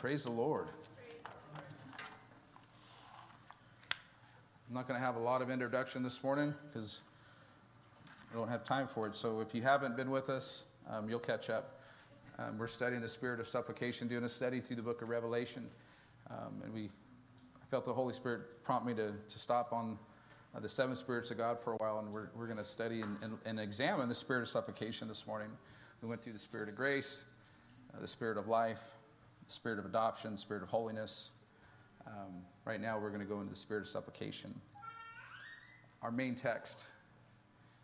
Praise the Lord. I'm not going to have a lot of introduction this morning because I don't have time for it. So if you haven't been with us, um, you'll catch up. Um, we're studying the spirit of supplication, doing a study through the book of Revelation. Um, and we I felt the Holy Spirit prompt me to, to stop on uh, the seven spirits of God for a while, and we're, we're going to study and, and, and, examine the spirit of supplication this morning. We went through the spirit of grace, uh, the spirit of life, spirit of adoption, spirit of holiness. Um, right now, we're going to go into the spirit of supplication. Our main text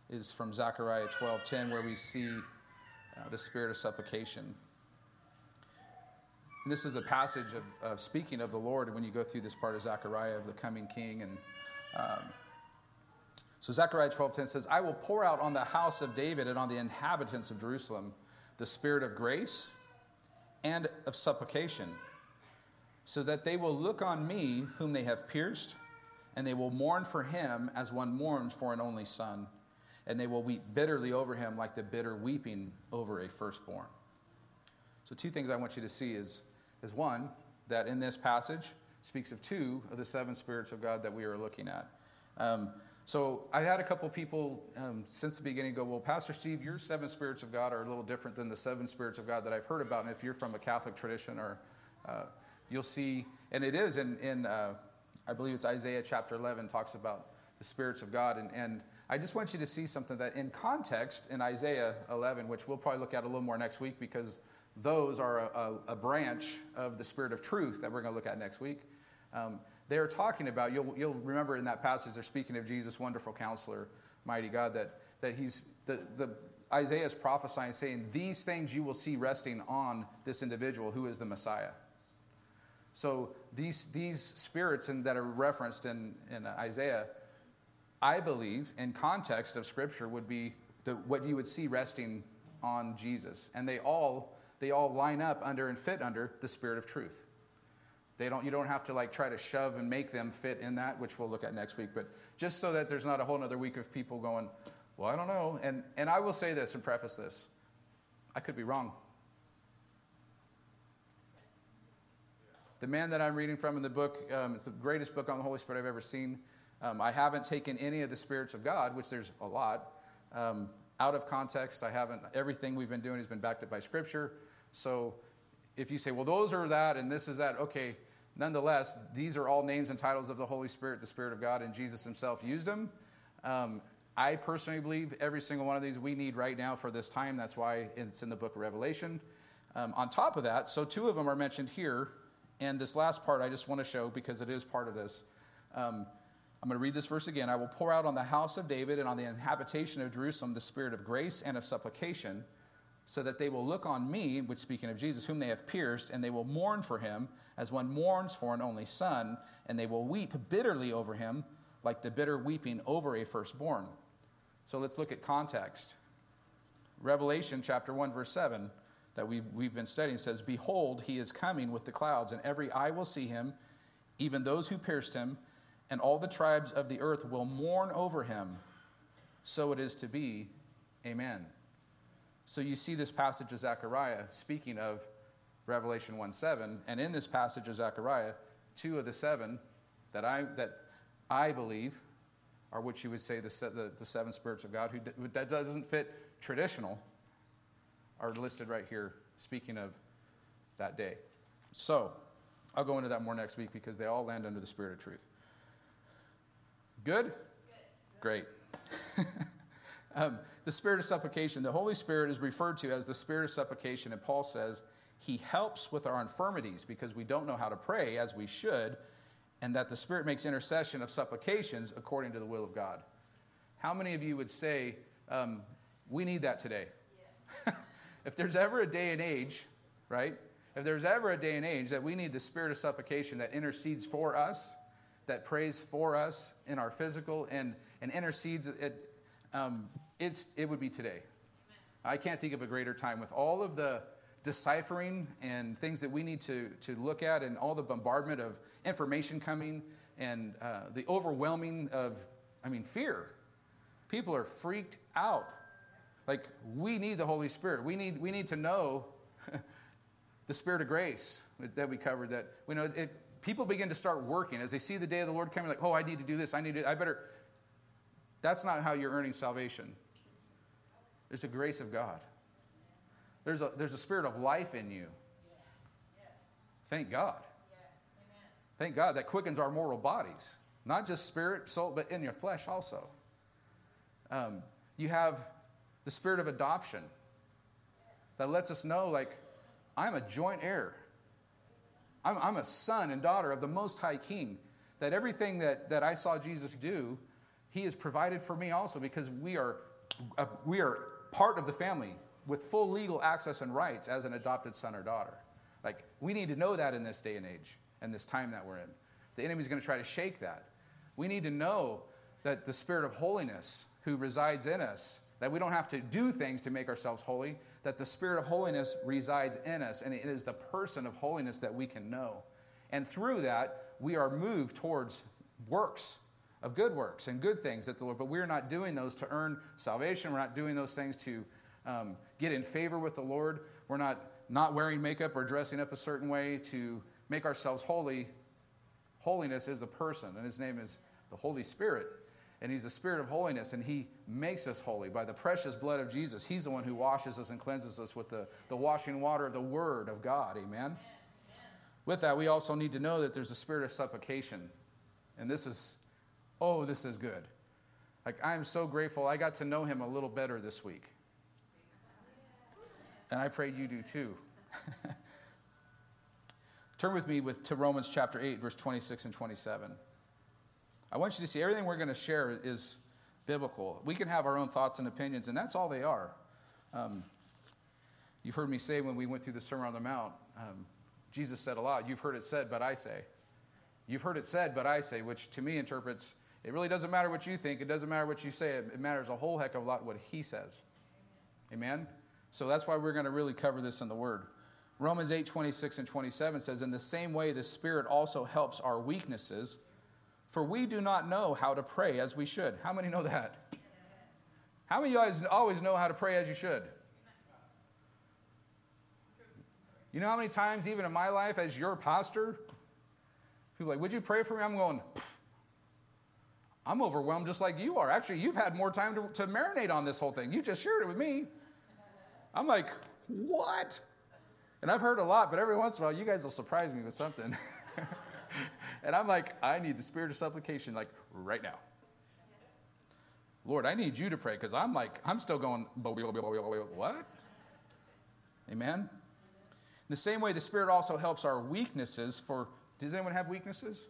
is from Zechariah 12:10, where we see uh, the spirit of supplication. And this is a passage of, of, speaking of the Lord when you go through this part of Zechariah of the coming king. And um, so Zechariah 12:10 says, "I will pour out on the house of David and on the inhabitants of Jerusalem the spirit of grace and of supplication, so that they will look on me whom they have pierced, and they will mourn for him as one mourns for an only son, and they will weep bitterly over him like the bitter weeping over a firstborn." So two things I want you to see is is one, that in this passage speaks of two of the seven spirits of God that we are looking at. Um, so I've had a couple people um, since the beginning go, well, Pastor Steve, your seven spirits of God are a little different than the seven spirits of God that I've heard about. And if you're from a Catholic tradition, or uh, you'll see, and it is in, in uh, I believe it's Isaiah chapter 11 talks about the spirits of God. And, and I just want you to see something that in context in Isaiah 11, which we'll probably look at a little more next week because those are a, a, a, branch of the spirit of truth that we're going to look at next week. Um, they're talking about, you'll, you'll remember in that passage, they're speaking of Jesus, wonderful counselor, mighty God, that, that he's, the, the, Isaiah is prophesying, saying, These things you will see resting on this individual who is the Messiah. So these, these spirits in, that are referenced in, in Isaiah, I believe, in context of Scripture, would be the, what you would see resting on Jesus. And they all they all line up under and fit under the spirit of truth. They don't, you don't have to like try to shove and make them fit in that, which we'll look at next week. But just so that there's not a whole other week of people going, well, I don't know. And, and I will say this and preface this I could be wrong. The man that I'm reading from in the book, um, it's the greatest book on the Holy Spirit I've ever seen. Um, I haven't taken any of the spirits of God, which there's a lot, um, out of context. I haven't, everything we've been doing has been backed up by Scripture. So if you say, well, those are that and this is that, okay, nonetheless, these are all names and titles of the Holy Spirit, the Spirit of God, and Jesus Himself used them. Um, I personally believe every single one of these we need right now for this time. That's why it's in the book of Revelation. Um, on top of that, so two of them are mentioned here. And this last part I just want to show because it is part of this. Um, I'm going to read this verse again. I will pour out on the house of David and on the inhabitation of Jerusalem the spirit of grace and of supplication so that they will look on me, which speaking of Jesus, whom they have pierced, and they will mourn for him as one mourns for an only son, and they will weep bitterly over him like the bitter weeping over a firstborn. So let's look at context. Revelation chapter 1, verse 7, that we've, we've been studying says, Behold, he is coming with the clouds, and every eye will see him, even those who pierced him, and all the tribes of the earth will mourn over him. So it is to be. Amen. So you see this passage of Zechariah speaking of Revelation 1 7. And in this passage of Zechariah, two of the seven that I, that I believe are what you would say the, the, the seven spirits of God, who that doesn't fit traditional, are listed right here, speaking of that day. So I'll go into that more next week because they all land under the spirit of truth. Good? Good. Great. Um, the spirit of supplication, the Holy Spirit is referred to as the spirit of supplication, and Paul says he helps with our infirmities because we don't know how to pray as we should, and that the Spirit makes intercession of supplications according to the will of God. How many of you would say, um, we need that today? if there's ever a day and age, right? If there's ever a day and age that we need the spirit of supplication that intercedes for us, that prays for us in our physical and, and intercedes at, um, it's, it would be today. I can't think of a greater time with all of the deciphering and things that we need to, to look at and all the bombardment of information coming and uh, the overwhelming of, I mean, fear. People are freaked out. Like, we need the Holy Spirit. We need, we need to know the spirit of grace that we covered that we know it, people begin to start working as they see the day of the Lord coming, like, oh, I need to do this. I need to, I better. That's not how you're earning salvation. There's a grace of God. There's a, there's a spirit of life in you. Thank God. Thank God that quickens our mortal bodies, not just spirit, soul, but in your flesh also. Um, you have the spirit of adoption that lets us know, like, I'm a joint heir. I'm, I'm a son and daughter of the Most High King. That everything that, that I saw Jesus do, He has provided for me also because we are, uh, we are part of the family with full legal access and rights as an adopted son or daughter. Like, we need to know that in this day and age and this time that we're in. The enemy's going to try to shake that. We need to know that the spirit of holiness who resides in us that we don't have to do things to make ourselves holy, that the Spirit of holiness resides in us, and it is the person of holiness that we can know. And through that, we are moved towards works of good works and good things that the Lord, but we're not doing those to earn salvation. We're not doing those things to um, get in favor with the Lord. We're not not wearing makeup or dressing up a certain way to make ourselves holy. Holiness is a person, and his name is the Holy Spirit and He's the Spirit of holiness, and He makes us holy by the precious blood of Jesus. He's the one who washes us and cleanses us with the, the washing water of the Word of God. Amen? Amen? With that, we also need to know that there's a spirit of supplication. And this is, oh, this is good. Like, I am so grateful. I got to know Him a little better this week. And I pray you do too. Turn with me with, to Romans chapter 8, verse 26 and 27. I want you to see everything we're going to share is biblical. We can have our own thoughts and opinions, and that's all they are. Um, you've heard me say when we went through the Sermon on the Mount, um, Jesus said a lot. You've heard it said, but I say. You've heard it said, but I say, which to me interprets it really doesn't matter what you think, it doesn't matter what you say, it matters a whole heck of a lot what he says. Amen? So that's why we're going to really cover this in the Word. Romans 8 26 and 27 says, In the same way, the Spirit also helps our weaknesses for we do not know how to pray as we should. How many know that? How many of you guys always know how to pray as you should? You know how many times, even in my life as your pastor, people like, Would you pray for me? I'm going, I'm overwhelmed just like you are. Actually, you've had more time to, to marinate on this whole thing. You just shared it with me. I'm like, What? And I've heard a lot, but every once in a while, you guys will surprise me with something. and I'm like, I need the spirit of supplication, like right now. Lord, I need you to pray because I'm like, I'm still going, what? Amen? In the same way, the Spirit also helps our weaknesses. For, does anyone have weaknesses?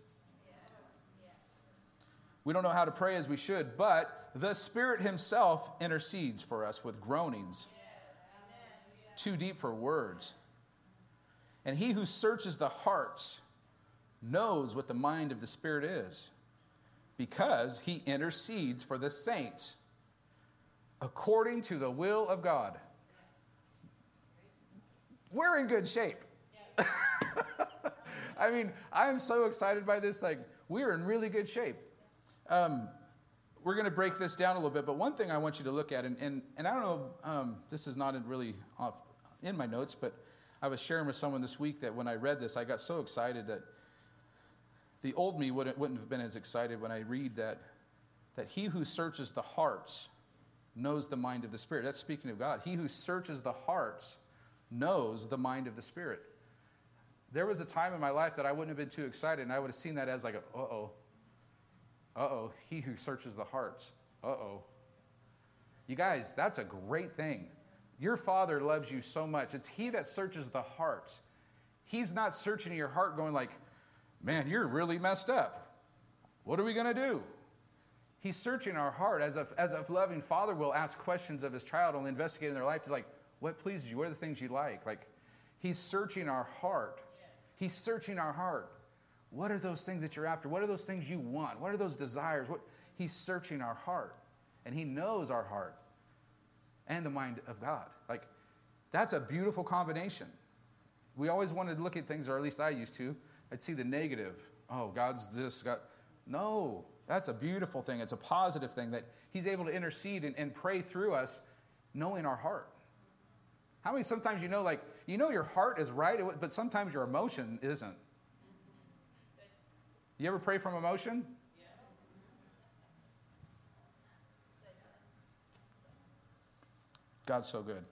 We don't know how to pray as we should, but the Spirit Himself intercedes for us with groanings too deep for words. And He who searches the hearts knows what the mind of the Spirit is because he intercedes for the saints according to the will of God. We're in good shape. I mean, I'm so excited by this. Like, we're in really good shape. Um, we're going to break this down a little bit, but one thing I want you to look at, and, and, and I don't know, um, this is not really off in my notes, but I was sharing with someone this week that when I read this, I got so excited that the old me wouldn't, wouldn't have been as excited when I read that, that he who searches the hearts knows the mind of the Spirit. That's speaking of God. He who searches the hearts knows the mind of the Spirit. There was a time in my life that I wouldn't have been too excited, and I would have seen that as like, uh oh, uh oh, he who searches the hearts, uh oh. You guys, that's a great thing. Your Father loves you so much. It's He that searches the hearts. He's not searching your heart going like, Man, you're really messed up. What are we going to do? He's searching our heart as a, as a loving father will ask questions of his child and investigate in their life to like, what pleases you? What are the things you like? Like, he's searching our heart. He's searching our heart. What are those things that you're after? What are those things you want? What are those desires? What? He's searching our heart. And he knows our heart and the mind of God. Like, that's a beautiful combination. We always wanted to look at things, or at least I used to, I'd see the negative. Oh, God's this, God. No, that's a beautiful thing. It's a positive thing that He's able to intercede and, and pray through us, knowing our heart. How many sometimes you know, like, you know your heart is right, but sometimes your emotion isn't? You ever pray from emotion? God's so good.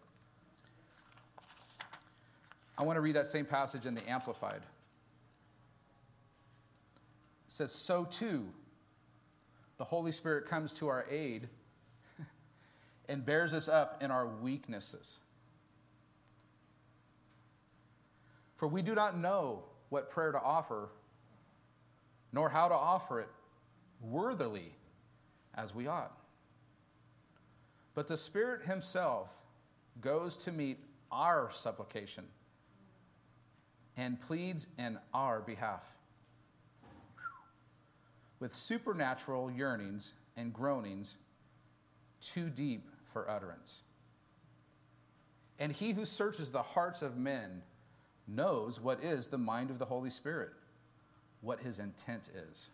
I want to read that same passage in the Amplified. It says, So too, the Holy Spirit comes to our aid and bears us up in our weaknesses. For we do not know what prayer to offer, nor how to offer it worthily as we ought. But the Spirit Himself goes to meet our supplication and pleads in our behalf with supernatural yearnings and groanings too deep for utterance. And he who searches the hearts of men knows what is the mind of the Holy Spirit, what his intent is.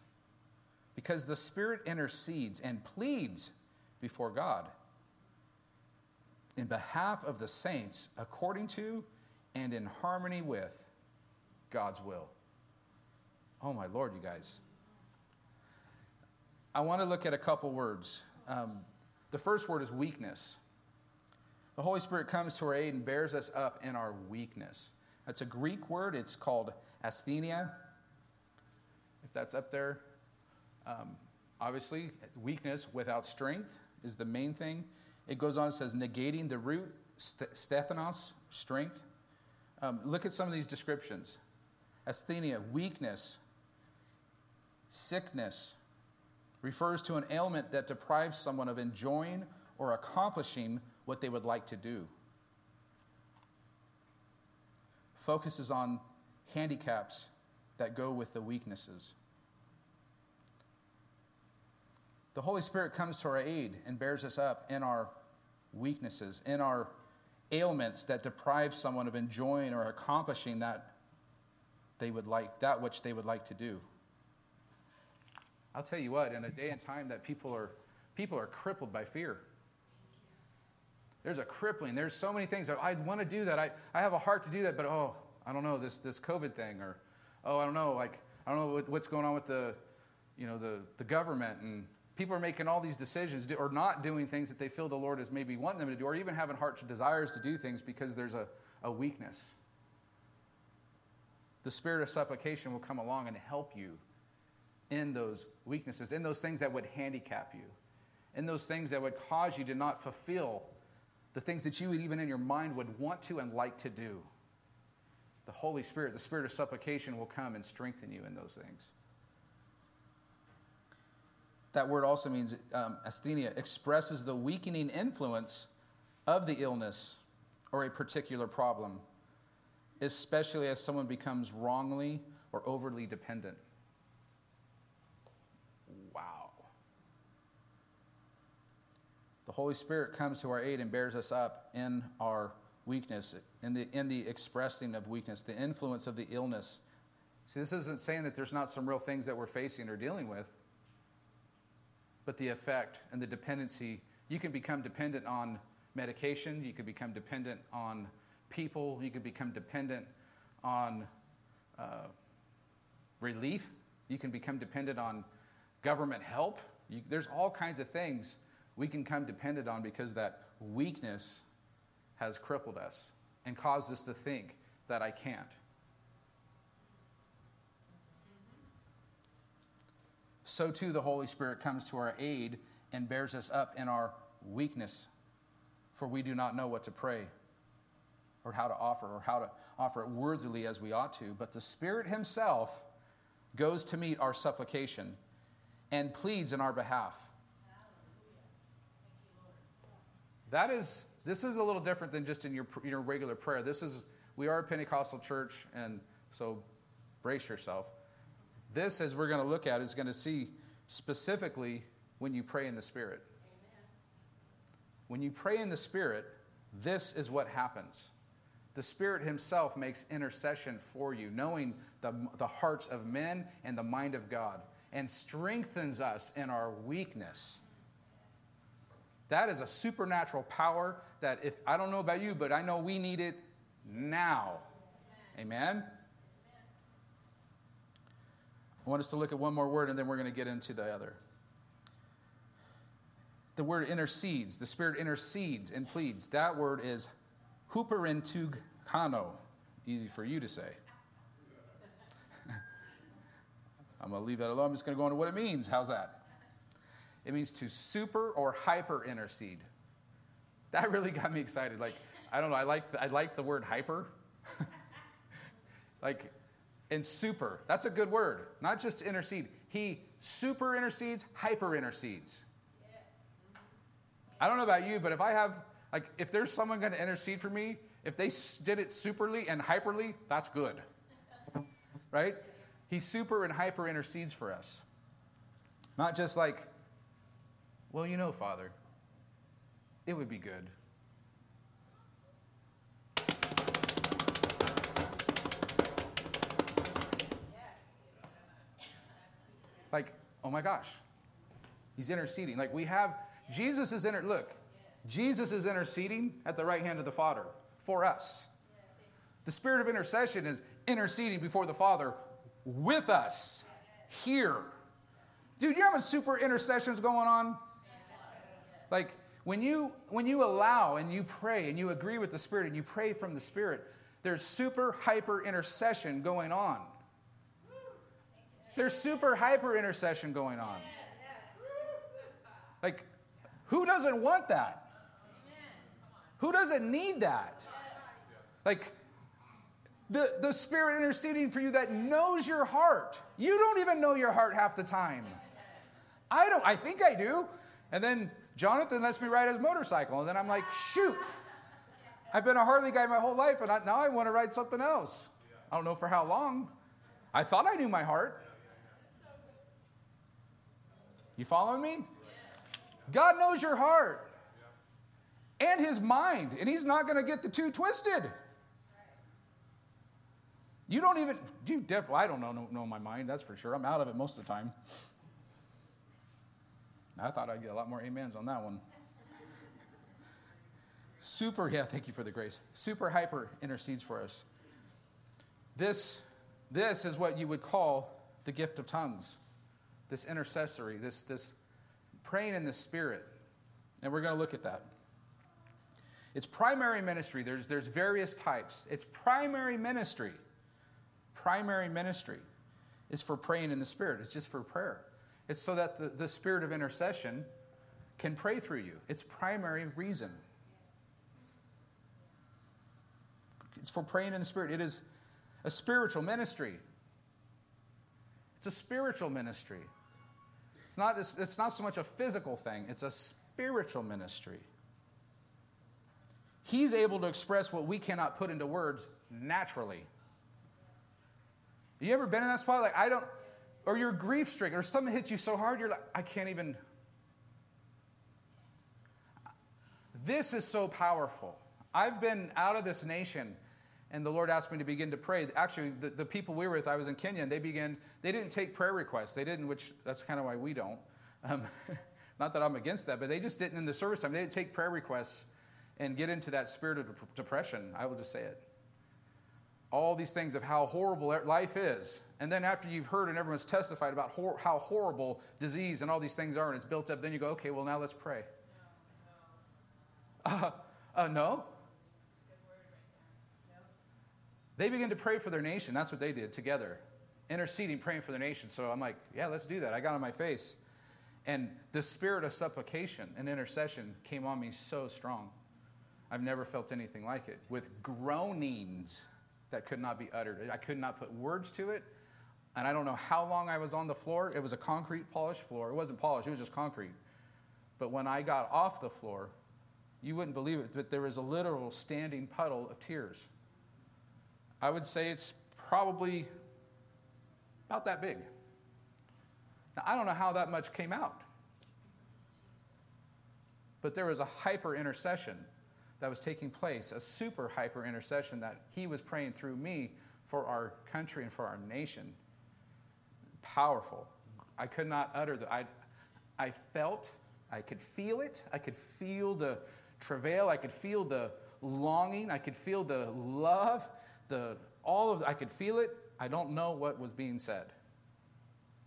Because the Spirit intercedes and pleads before God in behalf of the saints according to and in harmony with God's will. Oh, my Lord, you guys. I want to look at a couple words. Um, the first word is weakness. The Holy Spirit comes to our aid and bears us up in our weakness. That's a Greek word. It's called asthenia. If that's up there, um, obviously, weakness without strength is the main thing. It goes on and says negating the root, stethenos, strength. Um, look at some of these descriptions asthenia, weakness, sickness, refers to an ailment that deprives someone of enjoying or accomplishing what they would like to do. Focuses on handicaps that go with the weaknesses. The Holy Spirit comes to our aid and bears us up in our weaknesses, in our ailments that deprive someone of enjoying or accomplishing that they would like that which they would like to do. I'll tell you what, in a day and time that people are people are crippled by fear. There's a crippling. There's so many things. Oh, I want to do that. I, I have a heart to do that, but oh, I don't know this this COVID thing, or oh, I don't know, like I don't know what's going on with the, you know, the the government, and people are making all these decisions or not doing things that they feel the Lord is maybe wanting them to do, or even having heart desires to do things because there's a, a weakness the spirit of supplication will come along and help you in those weaknesses, in those things that would handicap you, in those things that would cause you to not fulfill the things that you would even in your mind would want to and like to do. The Holy Spirit, the spirit of supplication will come and strengthen you in those things. That word also means um, asthenia expresses the weakening influence of the illness or a particular problem especially as someone becomes wrongly or overly dependent. Wow. The Holy Spirit comes to our aid and bears us up in our weakness, in the, in the expressing of weakness, the influence of the illness. See, this isn't saying that there's not some real things that we're facing or dealing with, but the effect and the dependency. You can become dependent on medication, you can become dependent on people. You can become dependent on uh, relief. You can become dependent on government help. You, there's all kinds of things we can come dependent on because that weakness has crippled us and caused us to think that I can't. So too, the Holy Spirit comes to our aid and bears us up in our weakness, for we do not know what to pray or how to offer or how to offer it worthily as we ought to, but the Spirit Himself goes to meet our supplication and pleads in our behalf. That is, this is a little different than just in your, your regular prayer. This is, we are a Pentecostal church, and so brace yourself. This, as we're going to look at, is going to see specifically when you pray in the Spirit. Amen. When you pray in the Spirit, this is what happens. The Spirit Himself makes intercession for you, knowing the, the hearts of men and the mind of God, and strengthens us in our weakness. That is a supernatural power that if I don't know about you, but I know we need it now. Amen. I want us to look at one more word and then we're going to get into the other. The word intercedes, the Spirit intercedes and pleads. That word is huperintugano. Easy for you to say. I'm going to leave that alone. I'm just going to go into what it means. How's that? It means to super or hyper intercede. That really got me excited. Like, I don't know, I like the, I like the word hyper. like, and super, that's a good word, not just to intercede. He super intercedes, hyper intercedes. I don't know about you, but if I have, like, if there's someone going to intercede for me, if they did it superly and hyperly, that's good. right? He super and hyper intercedes for us. Not just like, well, you know, Father, it would be good. Oh my gosh, he's interceding. Like we have, Jesus is inter, look, Jesus is interceding at the right hand of the Father for us. The spirit of intercession is interceding before the Father with us here. Dude, you how much super intercessions going on? Like when you when you allow and you pray and you agree with the Spirit and you pray from the Spirit, there's super hyper intercession going on. There's super hyper intercession going on. Like, who doesn't want that? Who doesn't need that? Like, the, the Spirit interceding for you that knows your heart. You don't even know your heart half the time. I don't, I think I do. And then Jonathan lets me ride his motorcycle. And then I'm like, shoot, I've been a Harley guy my whole life, and now I want to ride something else. I don't know for how long. I thought I knew my heart. You following me? God knows your heart and his mind, and he's not going to get the two twisted. You don't even, you definitely, I don't know, know my mind, that's for sure. I'm out of it most of the time. I thought I'd get a lot more amens on that one. Super, yeah, thank you for the grace. Super hyper intercedes for us. This, this is what you would call the gift of tongues. This intercessory, this, this praying in the spirit. And we're going to look at that. It's primary ministry. There's, there's various types. It's primary ministry. Primary ministry is for praying in the spirit. It's just for prayer. It's so that the, the spirit of intercession can pray through you. It's primary reason. It's for praying in the spirit. It is a spiritual ministry. It's a spiritual ministry. It's not, it's not so much a physical thing, it's a spiritual ministry. He's able to express what we cannot put into words naturally. You ever been in that spot? Like, I don't, or you're grief stricken, or something hits you so hard, you're like, I can't even. This is so powerful. I've been out of this nation, and the Lord asked me to begin to pray. Actually, the, the people we were with, I was in Kenya, and they began, they didn't take prayer requests. They didn't, which that's kind of why we don't. Um, not that I'm against that, but they just didn't in the service time. They didn't take prayer requests and get into that spirit of depression. I will just say it. All these things of how horrible life is, and then after you've heard and everyone's testified about hor- how horrible disease and all these things are, and it's built up, then you go, okay, well, now let's pray. Uh, uh, no. They begin to pray for their nation. That's what they did together, interceding, praying for their nation. So I'm like, yeah, let's do that. I got on my face. And the spirit of supplication and intercession came on me so strong. I've never felt anything like it. With groanings that could not be uttered. I could not put words to it and I don't know how long I was on the floor. It was a concrete polished floor. It wasn't polished, it was just concrete. But when I got off the floor, you wouldn't believe it, but there was a literal standing puddle of tears. I would say it's probably about that big. Now, I don't know how that much came out, but there was a hyper intercession that was taking place, a super hyper intercession that he was praying through me for our country and for our nation powerful. I could not utter that. I, I felt I could feel it. I could feel the travail. I could feel the longing. I could feel the love. The all of I could feel it. I don't know what was being said.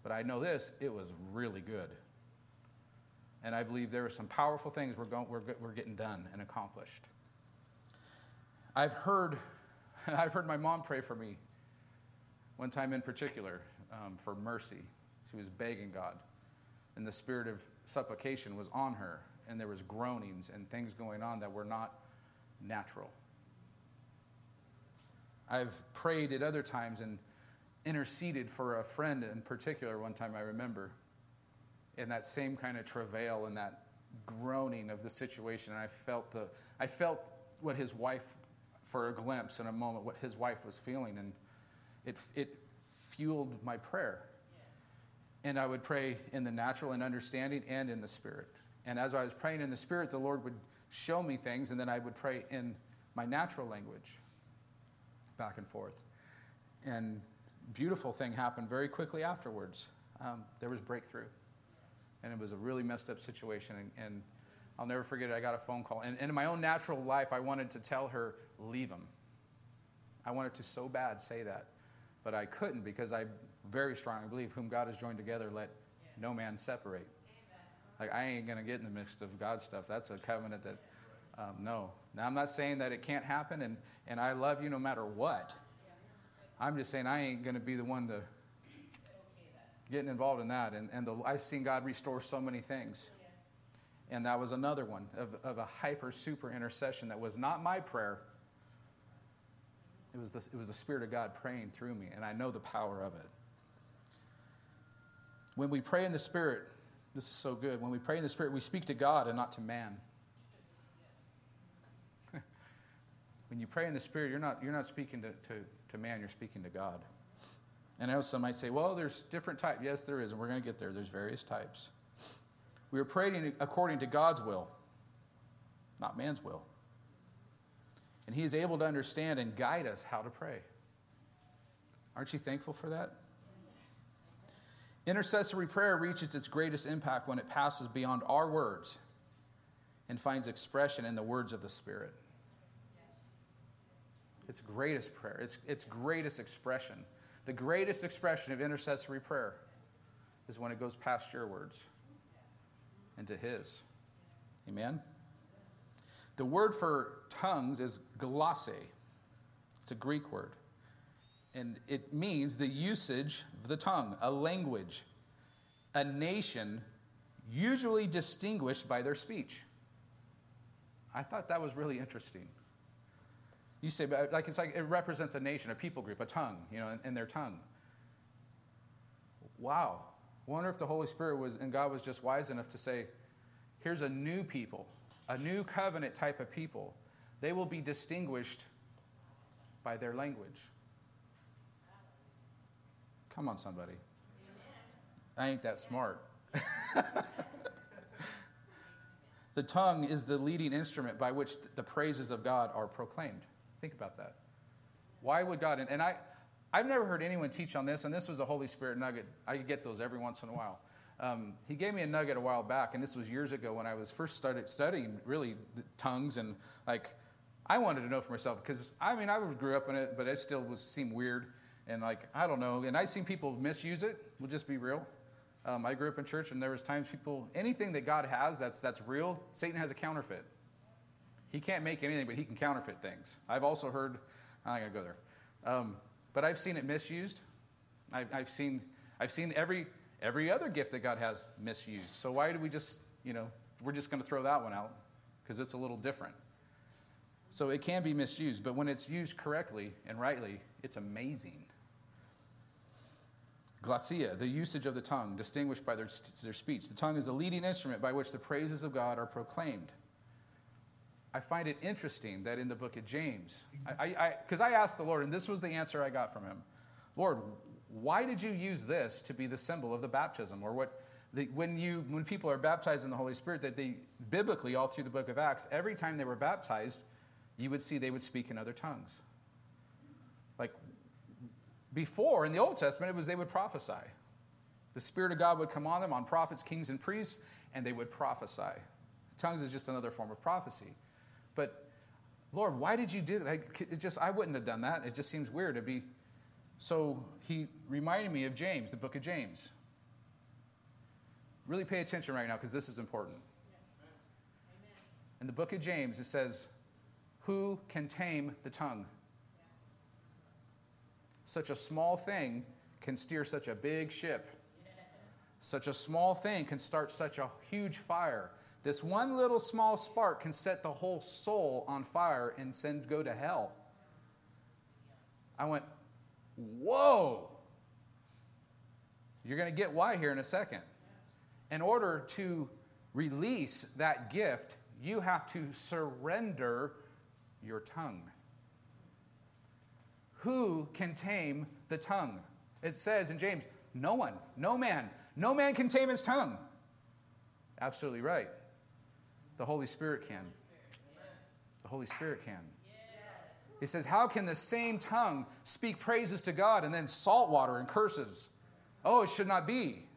But I know this, it was really good. And I believe there are some powerful things we're, going, we're, we're getting done and accomplished. I've heard, I've heard my mom pray for me one time in particular um, for mercy. She was begging God, and the spirit of supplication was on her, and there was groanings and things going on that were not natural. I've prayed at other times and interceded for a friend in particular one time I remember in that same kind of travail and that groaning of the situation. And I felt the I felt what his wife for a glimpse in a moment what his wife was feeling. And it it fueled my prayer. And I would pray in the natural and understanding and in the spirit. And as I was praying in the spirit the Lord would show me things and then I would pray in my natural language back and forth and beautiful thing happened very quickly afterwards. Um, there was breakthrough. And it was a really messed up situation. And, and I'll never forget it. I got a phone call. And, and, in my own natural life, I wanted to tell her, leave him. I wanted to so bad say that. But I couldn't because I very strongly believe whom God has joined together, let no man separate. Like, I ain't going to get in the midst of God stuff. That's a covenant that, um, no. Now, I'm not saying that it can't happen, and, and I love you no matter what. I'm just saying I ain't going to be the one to getting involved in that. And, and the, I've seen God restore so many things. And that was another one of, of a hyper super intercession that was not my prayer. It was, the, it was the Spirit of God praying through me, and I know the power of it. When we pray in the Spirit, this is so good. When we pray in the Spirit, we speak to God and not to man. When you pray in the Spirit, you're not, you're not speaking to, to, to man, you're speaking to God. And I know some might say, well, there's different types. Yes, there is, and we're going to get there. There's various types. We are praying according to God's will, not man's will. And He is able to understand and guide us how to pray. Aren't you thankful for that? Intercessory prayer reaches its greatest impact when it passes beyond our words and finds expression in the words of the Spirit its greatest prayer, its, its greatest expression. The greatest expression of intercessory prayer is when it goes past your words into His. Amen? The word for tongues is glosse, it's a Greek word. And it means the usage of the tongue, a language, a nation usually distinguished by their speech. I thought that was really interesting. You say, like it's like it represents a nation, a people group, a tongue, you know, in, in their tongue. Wow. Wonder if the Holy Spirit was and God was just wise enough to say, here's a new people, a new covenant type of people. They will be distinguished by their language. Come on, somebody. I ain't that smart. the tongue is the leading instrument by which the praises of God are proclaimed. Think about that. Why would God? And, and I, I've never heard anyone teach on this, and this was a Holy Spirit nugget. I get those every once in a while. Um, he gave me a nugget a while back, and this was years ago when I was first started studying really tongues and like I wanted to know for myself because I mean I grew up in it, but it still was seemed weird and like I don't know. And I've seen people misuse it. We'll just be real. Um, I grew up in church, and there was times people anything that God has that's that's real, Satan has a counterfeit. He can't make anything, but he can counterfeit things. I've also heard, I'm going to go there, um, but I've seen it misused. I've, I've, seen, I've seen every, every other gift that God has misused. So why do we just, you know, we're just going to throw that one out because it's a little different. So it can be misused, but when it's used correctly and rightly, it's amazing. Glossia, the usage of the tongue, distinguished by their, their speech. The tongue is the leading instrument by which the praises of God are proclaimed. I find it interesting that in the book of James, because I, I, I, asked the Lord, and this was the answer I got from him Lord, why did you use this to be the symbol of the baptism? Or what, the, when, you, when people are baptized in the Holy Spirit, that they, biblically, all through the book of Acts, every time they were baptized, you would see they would speak in other tongues. Like before in the Old Testament, it was they would prophesy. The Spirit of God would come on them, on prophets, kings, and priests, and they would prophesy. Tongues is just another form of prophecy. But Lord, why did you do that? It just I wouldn't have done that. It just seems weird to be. So he reminded me of James, the book of James. Really pay attention right now because this is important. In the book of James, it says, Who can tame the tongue? Such a small thing can steer such a big ship. Such a small thing can start such a huge fire. This one little small spark can set the whole soul on fire and send go to hell. I went, whoa. You're going to get why here in a second. In order to release that gift, you have to surrender your tongue. Who can tame the tongue? It says in James, no one, no man, no man can tame his tongue. Absolutely right. The Holy Spirit can. The Holy Spirit can. He says, How can the same tongue speak praises to God and then salt water and curses? Oh, it should not be.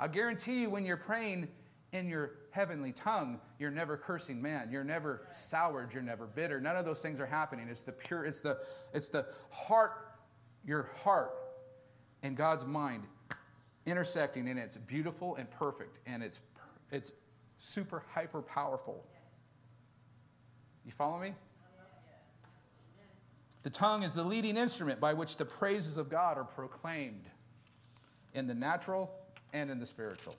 I guarantee you, when you're praying in your heavenly tongue, you're never cursing man. You're never soured. You're never bitter. None of those things are happening. It's the pure, it's the, it's the heart, your heart and God's mind intersecting, and it's beautiful and perfect, and it's, it's super hyper powerful. You follow me? The tongue is the leading instrument by which the praises of God are proclaimed in the natural and in the spiritual.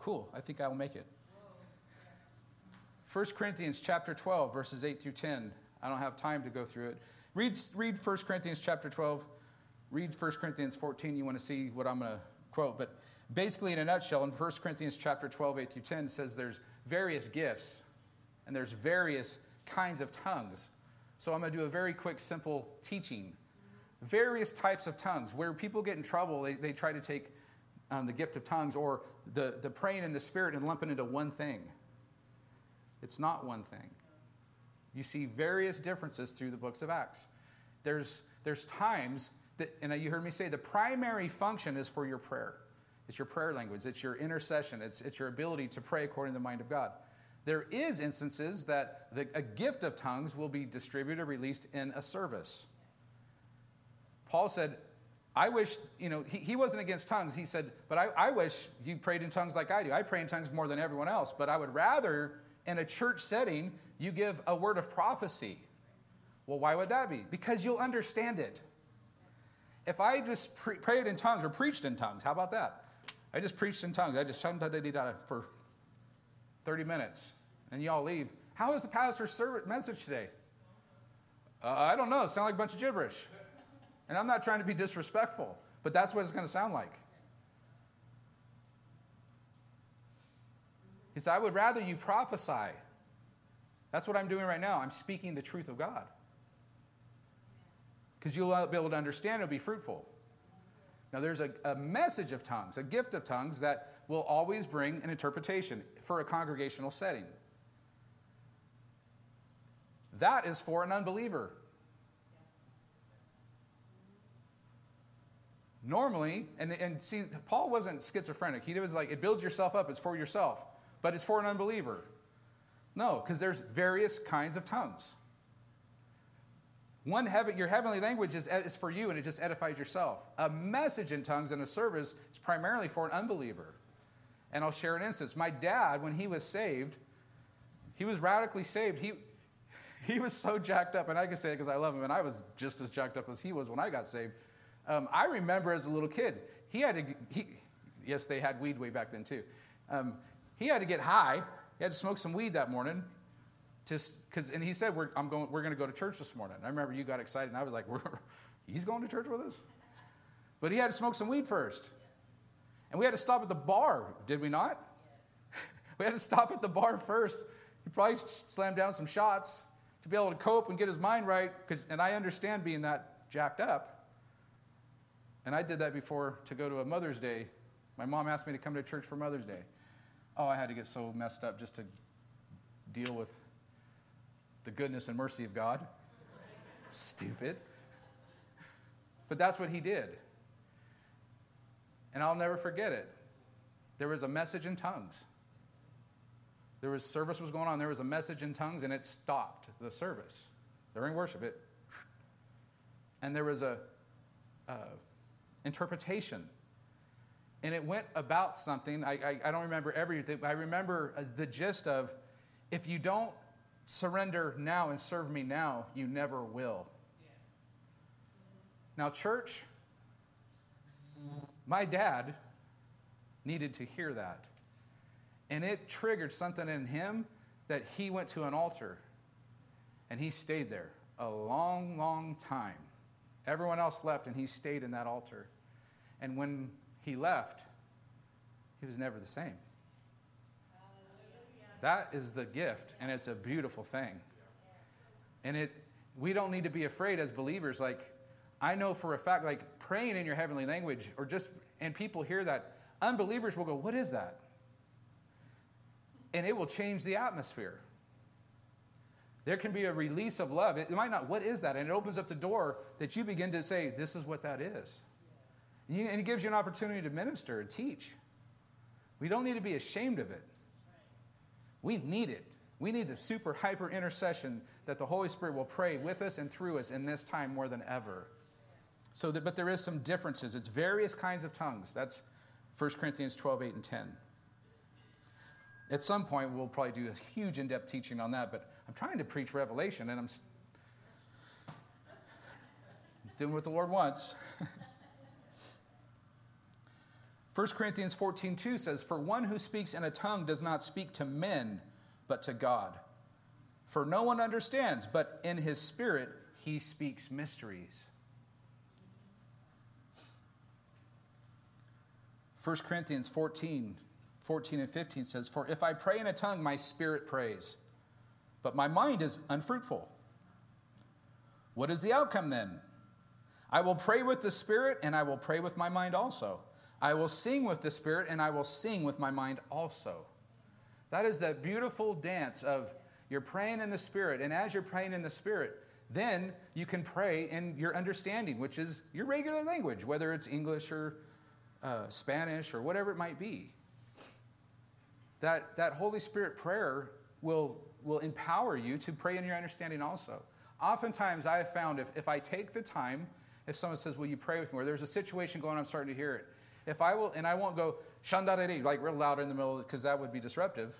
Cool. I think I'll make it. 1 Corinthians chapter 12 verses 8 through 10. I don't have time to go through it. Read, read 1 Corinthians chapter 12. Read 1 Corinthians 14. You want to see what I'm going to quote. But basically, in a nutshell, in 1 Corinthians chapter 12, 8 through 10, says there's various gifts and there's various kinds of tongues. So I'm going to do a very quick, simple teaching. Various types of tongues. Where people get in trouble, they, they try to take um, the gift of tongues or the, the praying in the spirit and lump it into one thing. It's not one thing. You see various differences through the books of Acts. There's, there's times that, and you heard me say, the primary function is for your prayer. It's your prayer language, it's your intercession, it's, it's your ability to pray according to the mind of God. There is instances that the, a gift of tongues will be distributed, or released in a service. Paul said, I wish, you know, he, he wasn't against tongues. He said, but I, I wish you prayed in tongues like I do. I pray in tongues more than everyone else, but I would rather in a church setting you give a word of prophecy. Well, why would that be? Because you'll understand it. If I just pre- prayed in tongues or preached in tongues, how about that? I just preached in tongues. I just for 30 minutes, and y'all leave. How is the pastor's message today? Uh, I don't know. It sounds like a bunch of gibberish. And I'm not trying to be disrespectful, but that's what it's going to sound like. He said, I would rather you prophesy. That's what I'm doing right now. I'm speaking the truth of God. Because you'll be able to understand, it'll be fruitful. Now, there's a, a, message of tongues, a gift of tongues that will always bring an interpretation for a congregational setting. That is for an unbeliever. Normally, and, and see, Paul wasn't schizophrenic. He was like, it builds yourself up, it's for yourself but it's for an unbeliever. No, because there's various kinds of tongues. One heaven, your heavenly language is, is for you and it just edifies yourself. A message in tongues and a service is primarily for an unbeliever. And I'll share an instance. My dad, when he was saved, he was radically saved. He, he was so jacked up, and I can say it because I love him, and I was just as jacked up as he was when I got saved. Um, I remember as a little kid, he had to, he, yes, they had weed way back then too. Um, he had to get high. He had to smoke some weed that morning. Because, and he said, "We're I'm going. We're going to go to church this morning." I remember you got excited, and I was like, "He's going to church with us?" But he had to smoke some weed first, and we had to stop at the bar, did we not? we had to stop at the bar first. He probably slammed down some shots to be able to cope and get his mind right. Because, and I understand being that jacked up. And I did that before to go to a Mother's Day. My mom asked me to come to church for Mother's Day. Oh, I had to get so messed up just to deal with the goodness and mercy of God. Stupid. But that's what he did. And I'll never forget it. There was a message in tongues. There was service was going on. There was a message in tongues, and it stopped the service during worship. It, and there was a interpretation, and it went about something. I, I, I don't remember everything. I remember the gist of, if you don't surrender now and serve me now, you never will. Now, church, my dad needed to hear that. And it triggered something in him that he went to an altar and he stayed there a long, long time. Everyone else left and he stayed in that altar. And when he left, he was never the same. That is the gift, and it's a beautiful thing. And it we don't need to be afraid as believers. Like, I know for a fact, like praying in your heavenly language, or just and people hear that, unbelievers will go, What is that? and it will change the atmosphere. There can be a release of love. It might not, what is that? And it opens up the door that you begin to say, this is what that is. And, you, and it gives you an opportunity to minister and teach. We don't need to be ashamed of it. We need it. We need the super hyper intercession that the Holy Spirit will pray with us and through us in this time more than ever. So that, but there is some differences. It's various kinds of tongues. That's 1 Corinthians 12, 8, and 10. At some point, we'll probably do a huge in depth teaching on that, but I'm trying to preach Revelation and I'm doing what the Lord wants. 1 Corinthians 14 2 says, For one who speaks in a tongue does not speak to men, but to God. For no one understands, but in his spirit he speaks mysteries. 1 Corinthians 14 14 and 15 says, For if I pray in a tongue, my spirit prays, but my mind is unfruitful. What is the outcome then? I will pray with the spirit, and I will pray with my mind also. I will sing with the spirit, and I will sing with my mind also. That is that beautiful dance of you're praying in the spirit, and as you're praying in the spirit, then you can pray in your understanding, which is your regular language, whether it's English or uh, Spanish or whatever it might be that, that Holy Spirit prayer will, will empower you to pray in your understanding also. Oftentimes, I have found if, if I take the time, if someone says, Will you pray with me? or there's a situation going on, I'm starting to hear it. If I will, and I won't go, shandareri, like real loud in the middle, because that would be disruptive.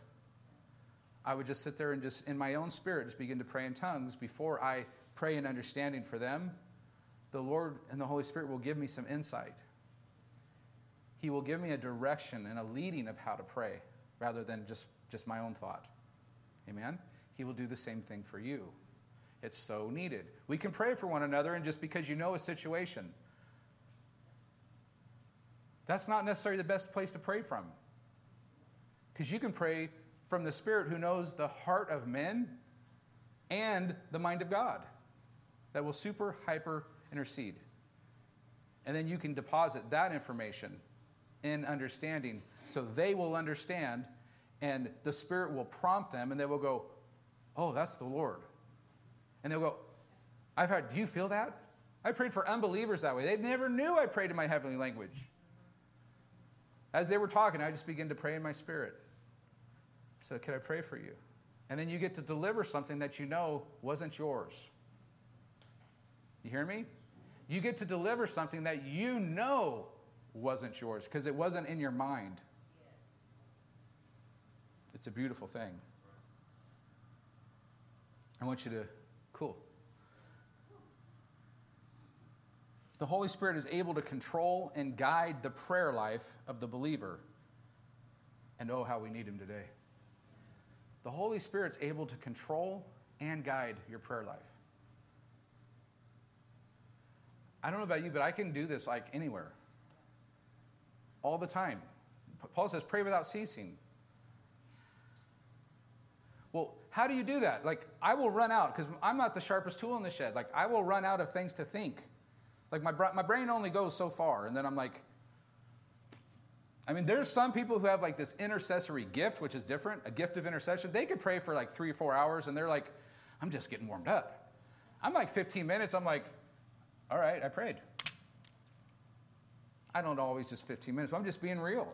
I would just sit there and just, in my own spirit, just begin to pray in tongues before I pray in understanding for them. The Lord and the Holy Spirit will give me some insight. He will give me a direction and a leading of how to pray rather than just, just my own thought. Amen? He will do the same thing for you. It's so needed. We can pray for one another, and just because you know a situation, that's not necessarily the best place to pray from. Because you can pray from the Spirit who knows the heart of men and the mind of God that will super hyper intercede. And then you can deposit that information in understanding so they will understand and the Spirit will prompt them and they will go, Oh, that's the Lord. And they'll go, I've heard, do you feel that? I prayed for unbelievers that way. They never knew I prayed in my heavenly language. As they were talking, I just began to pray in my spirit. I said, Can I pray for you? And then you get to deliver something that you know wasn't yours. You hear me? You get to deliver something that you know wasn't yours because it wasn't in your mind. It's a beautiful thing. I want you to, cool. The Holy Spirit is able to control and guide the prayer life of the believer. And oh, how we need Him today. The Holy Spirit's able to control and guide your prayer life. I don't know about you, but I can do this like anywhere, all the time. Paul says, pray without ceasing. Well, how do you do that? Like, I will run out because I'm not the sharpest tool in the shed. Like, I will run out of things to think. Like, my, my brain only goes so far. And then I'm like, I mean, there's some people who have like this intercessory gift, which is different, a gift of intercession. They could pray for like three or four hours and they're like, I'm just getting warmed up. I'm like 15 minutes. I'm like, all right, I prayed. I don't always just 15 minutes, I'm just being real.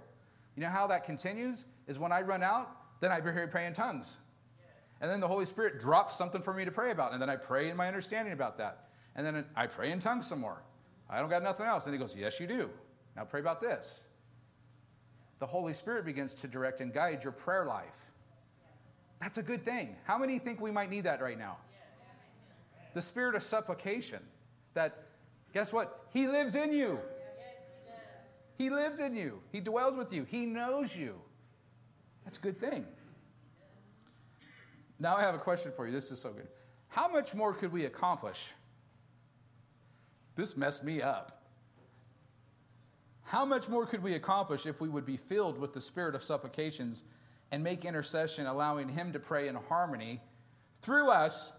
You know how that continues? Is when I run out, then I pray in tongues. And then the Holy Spirit drops something for me to pray about. And then I pray in my understanding about that. And then I pray in tongues some more. I don't got nothing else. And he goes, Yes, you do. Now pray about this. The Holy Spirit begins to direct and guide your prayer life. That's a good thing. How many think we might need that right now? The spirit of supplication. That, guess what? He lives in you. He lives in you. He dwells with you. He knows you. That's a good thing. Now I have a question for you. This is so good. How much more could we accomplish? This messed me up. How much more could we accomplish if we would be filled with the spirit of supplications and make intercession, allowing Him to pray in harmony through us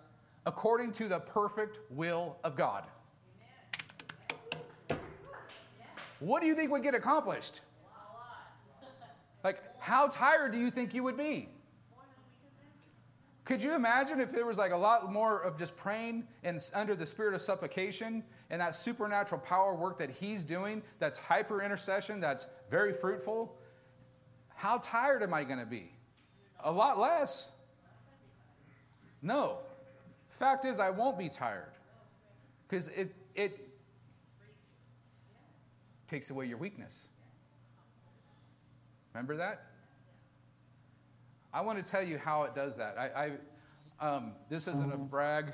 according to the perfect will of God? What do you think would get accomplished? Like, how tired do you think you would be? Could you imagine if there was like a lot more of just praying and under the spirit of supplication and that supernatural power work that he's doing that's hyper intercession, that's very fruitful? How tired am I going to be? A lot less. No. Fact is, I won't be tired because it, it takes away your weakness. Remember that? I want to tell you how it does that. I, I um, this isn't a mm-hmm. brag.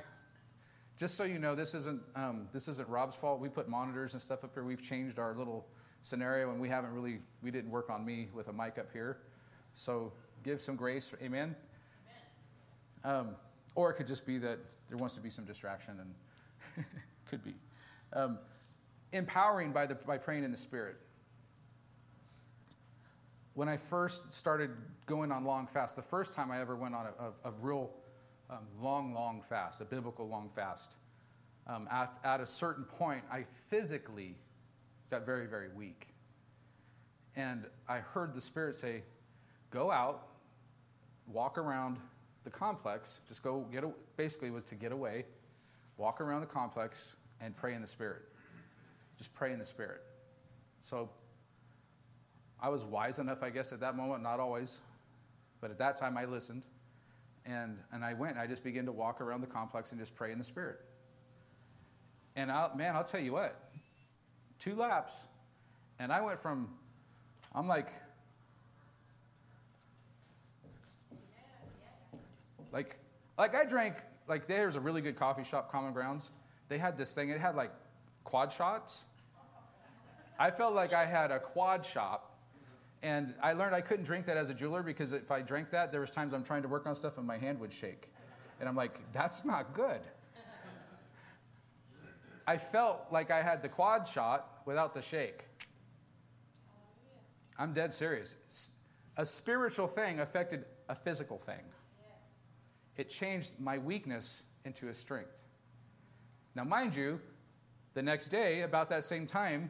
Just so you know, this isn't um, this isn't Rob's fault. We put monitors and stuff up here. We've changed our little scenario, and we haven't really we didn't work on me with a mic up here. So give some grace. Amen. Amen. Um, or it could just be that there wants to be some distraction, and could be um, empowering by the by praying in the Spirit when I first started going on long fast, the first time I ever went on a, a, a real um, long, long fast, a biblical long fast, um, at, at a certain point, I physically got very, very weak. And I heard the Spirit say, Go out, walk around the complex, just go get, basically, was to get away, walk around the complex, and pray in the Spirit. Just pray in the Spirit. So I was wise enough, I guess, at that moment, not always, but at that time I listened. And, and I went, and I just began to walk around the complex and just pray in the Spirit. And I'll, man, I'll tell you what, two laps, and I went from, I'm like, like, like I drank, like there's a really good coffee shop, Common Grounds. They had this thing, it had like quad shots. I felt like I had a quad shop and I learned I couldn't drink that as a jeweler because if I drank that, there was times I'm trying to work on stuff and my hand would shake. And I'm like, that's not good. I felt like I had the quad shot without the shake. I'm dead serious. A spiritual thing affected a physical thing. It changed my weakness into a strength. Now, mind you, the next day, about that same time,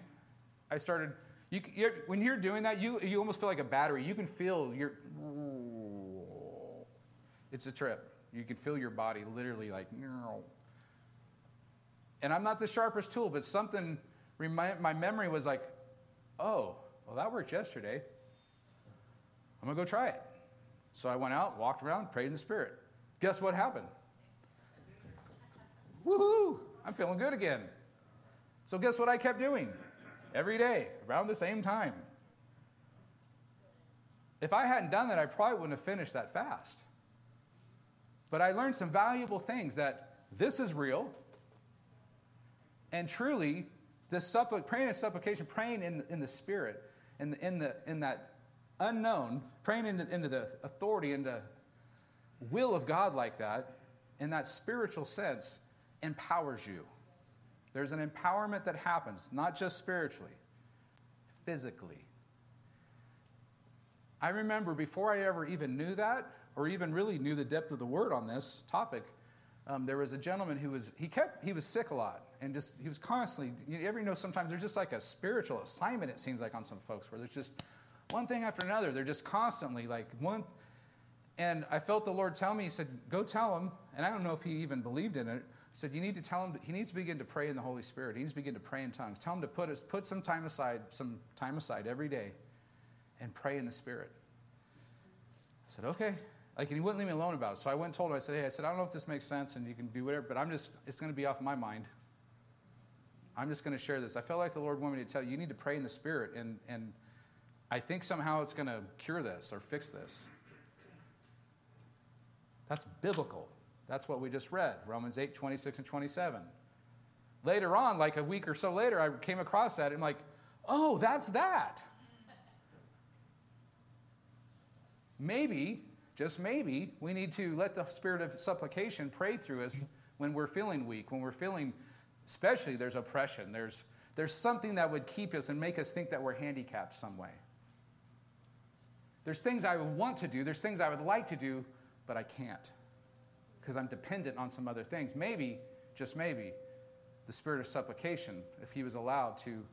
I started you, you're, when you're doing that, you, you almost feel like a battery. You can feel your. It's a trip. You can feel your body literally like. And I'm not the sharpest tool, but something, remind, my memory was like, oh, well, that worked yesterday. I'm going to go try it. So I went out, walked around, prayed in the Spirit. Guess what happened? Woohoo! I'm feeling good again. So guess what I kept doing? Every day around the same time. If I hadn't done that, I probably wouldn't have finished that fast. But I learned some valuable things that this is real. And truly, this suppli- praying in supplication, praying in, in the spirit, in, in, the, in that unknown, praying into, into the authority, into will of God like that, in that spiritual sense, empowers you. There's an empowerment that happens, not just spiritually, physically. I remember before I ever even knew that, or even really knew the depth of the word on this topic, um, there was a gentleman who was he kept he was sick a lot and just he was constantly you ever know sometimes there's just like a spiritual assignment it seems like on some folks where there's just one thing after another they're just constantly like one and i felt the lord tell me he said go tell him and I don't know if he even believed in it. Said, You need to tell him, he needs to begin to pray in the Holy Spirit. He needs to begin to pray in tongues. Tell him to put, put some time aside, some time aside every day and pray in the Spirit. I said, Okay. Like, and he wouldn't leave me alone about it. So I went and told him, I said, Hey, I said, I don't know if this makes sense and you can do whatever, but I'm just, it's going to be off my mind. I'm just going to share this. I felt like the Lord wanted me to tell you, you need to pray in the Spirit. And, and I think somehow it's going to cure this or fix this. That's biblical. That's what we just read Romans 8, 26 and 27. Later on, like a week or so later, I came across that and I'm like, oh, that's that. Maybe, just maybe, we need to let the spirit of supplication pray through us when we're feeling weak, when we're feeling, especially there's oppression, there's, there's something that would keep us and make us think that we're handicapped some way. There's things I would want to do, there's things I would like to do, but I can't because I'm dependent on some other things. Maybe, just maybe, the spirit of supplication, if he was allowed to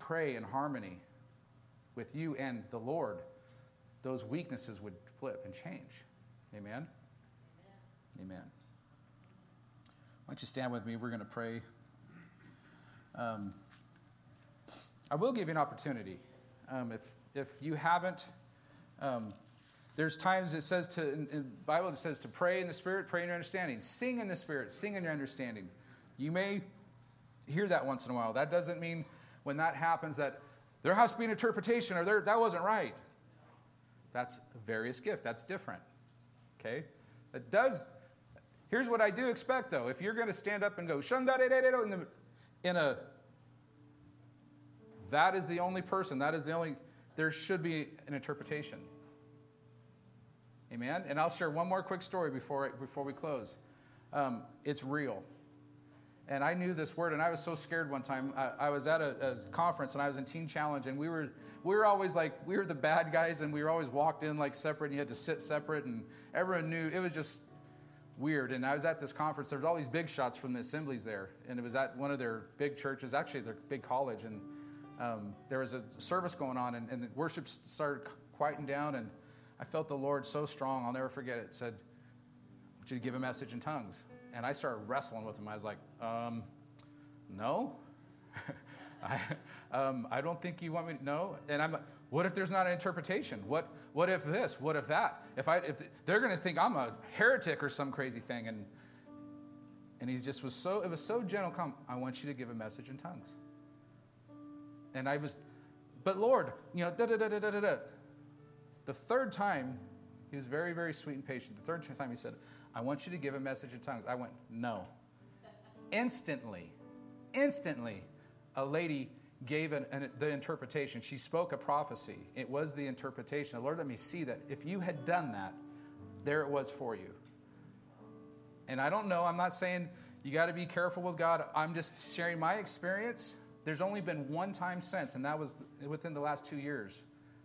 pray in harmony with you and the Lord, those weaknesses would flip and change. Amen? Amen. Amen. Why don't you stand with me? We're going to pray. Um, I will give you an opportunity. Um, if, if you haven't, um, there's times it says to, in, in Bible, it says to pray in the Spirit, pray in your understanding. Sing in the Spirit, sing in your understanding. You may hear that once in a while. That doesn't mean when that happens that there has to be an interpretation or there, that wasn't right. That's a various gift. That's different. Okay? That does, here's what I do expect though. If you're going to stand up and go, shun da in, the, in a, that is the only person, that is the only, there should be an interpretation. Amen? And I'll share one more quick story before, before we close. Um, it's real. And I knew this word, and I was so scared one time. I, I was at a, a, conference, and I was in Teen Challenge, and we were we were always like we were the bad guys, and we were always walked in like separate, and you had to sit separate, and everyone knew it was just weird. And I was at this conference. There was all these big shots from the assemblies there, and it was at one of their big churches, actually their big college, and um, there was a service going on, and, and the worship started quieting down, and I felt the Lord so strong, I'll never forget it. Said, I want you to give a message in tongues. And I started wrestling with him. I was like, um, no. I, um, I don't think you want me to know. And I'm what if there's not an interpretation? What, what if this? What if that? If I, if they're going to think I'm a heretic or some crazy thing. And, and he just was so, it was so gentle. Come, I want you to give a message in tongues. And I was, but Lord, you know, da da da da da da. The third time, he was very, very sweet and patient. The third time he said, I want you to give a message in tongues. I went, No. instantly, instantly, a lady gave an, an, the interpretation. She spoke a prophecy. It was the interpretation. The Lord let me see that. If you had done that, there it was for you. And I don't know, I'm not saying you got to be careful with God. I'm just sharing my experience. There's only been one time since, and that was within the last two years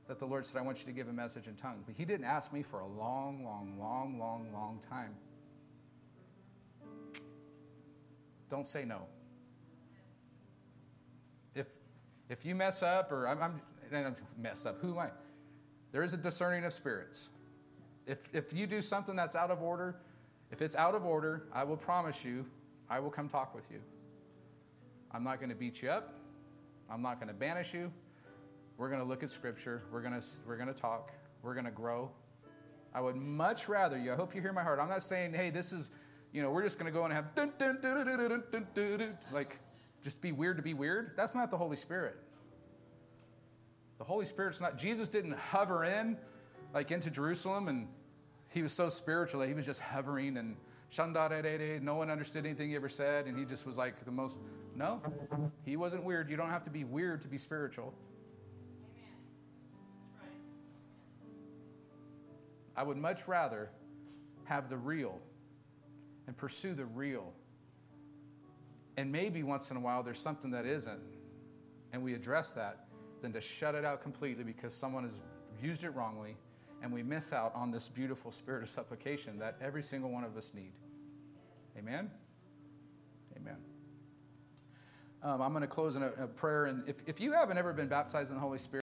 that the Lord said, I want you to give a message in tongue. But He didn't ask me for a long, long, long, long, long time. Don't say no. If, if you mess up, or I'm, I'm, I'm mess up, who am I? There is a discerning of spirits. If, if you do something that's out of order, if it's out of order, I will promise you, I will come talk with you. I'm not going to beat you up. I'm not going to banish you. We're going to look at Scripture. We're going to, we're going to talk. We're going to grow. I would much rather you, I hope you hear my heart. I'm not saying, hey, this is, you know, we're just going to go and have dun, dun, dun, like just be weird to be weird. That's not the Holy Spirit. The Holy Spirit's not, Jesus didn't hover in like into Jerusalem and he was so spiritual that he was just hovering and no one understood anything he ever said and he just was like the most, no, he wasn't weird. You don't have to be weird to be spiritual. I would much rather have the real and pursue the real. And maybe once in a while there's something that isn't, and we address that, than to shut it out completely because someone has used it wrongly, and we miss out on this beautiful spirit of supplication that every single one of us need. Amen? Amen. Um, I'm going to close in a, a prayer. And if, if you haven't ever been baptized in the Holy Spirit,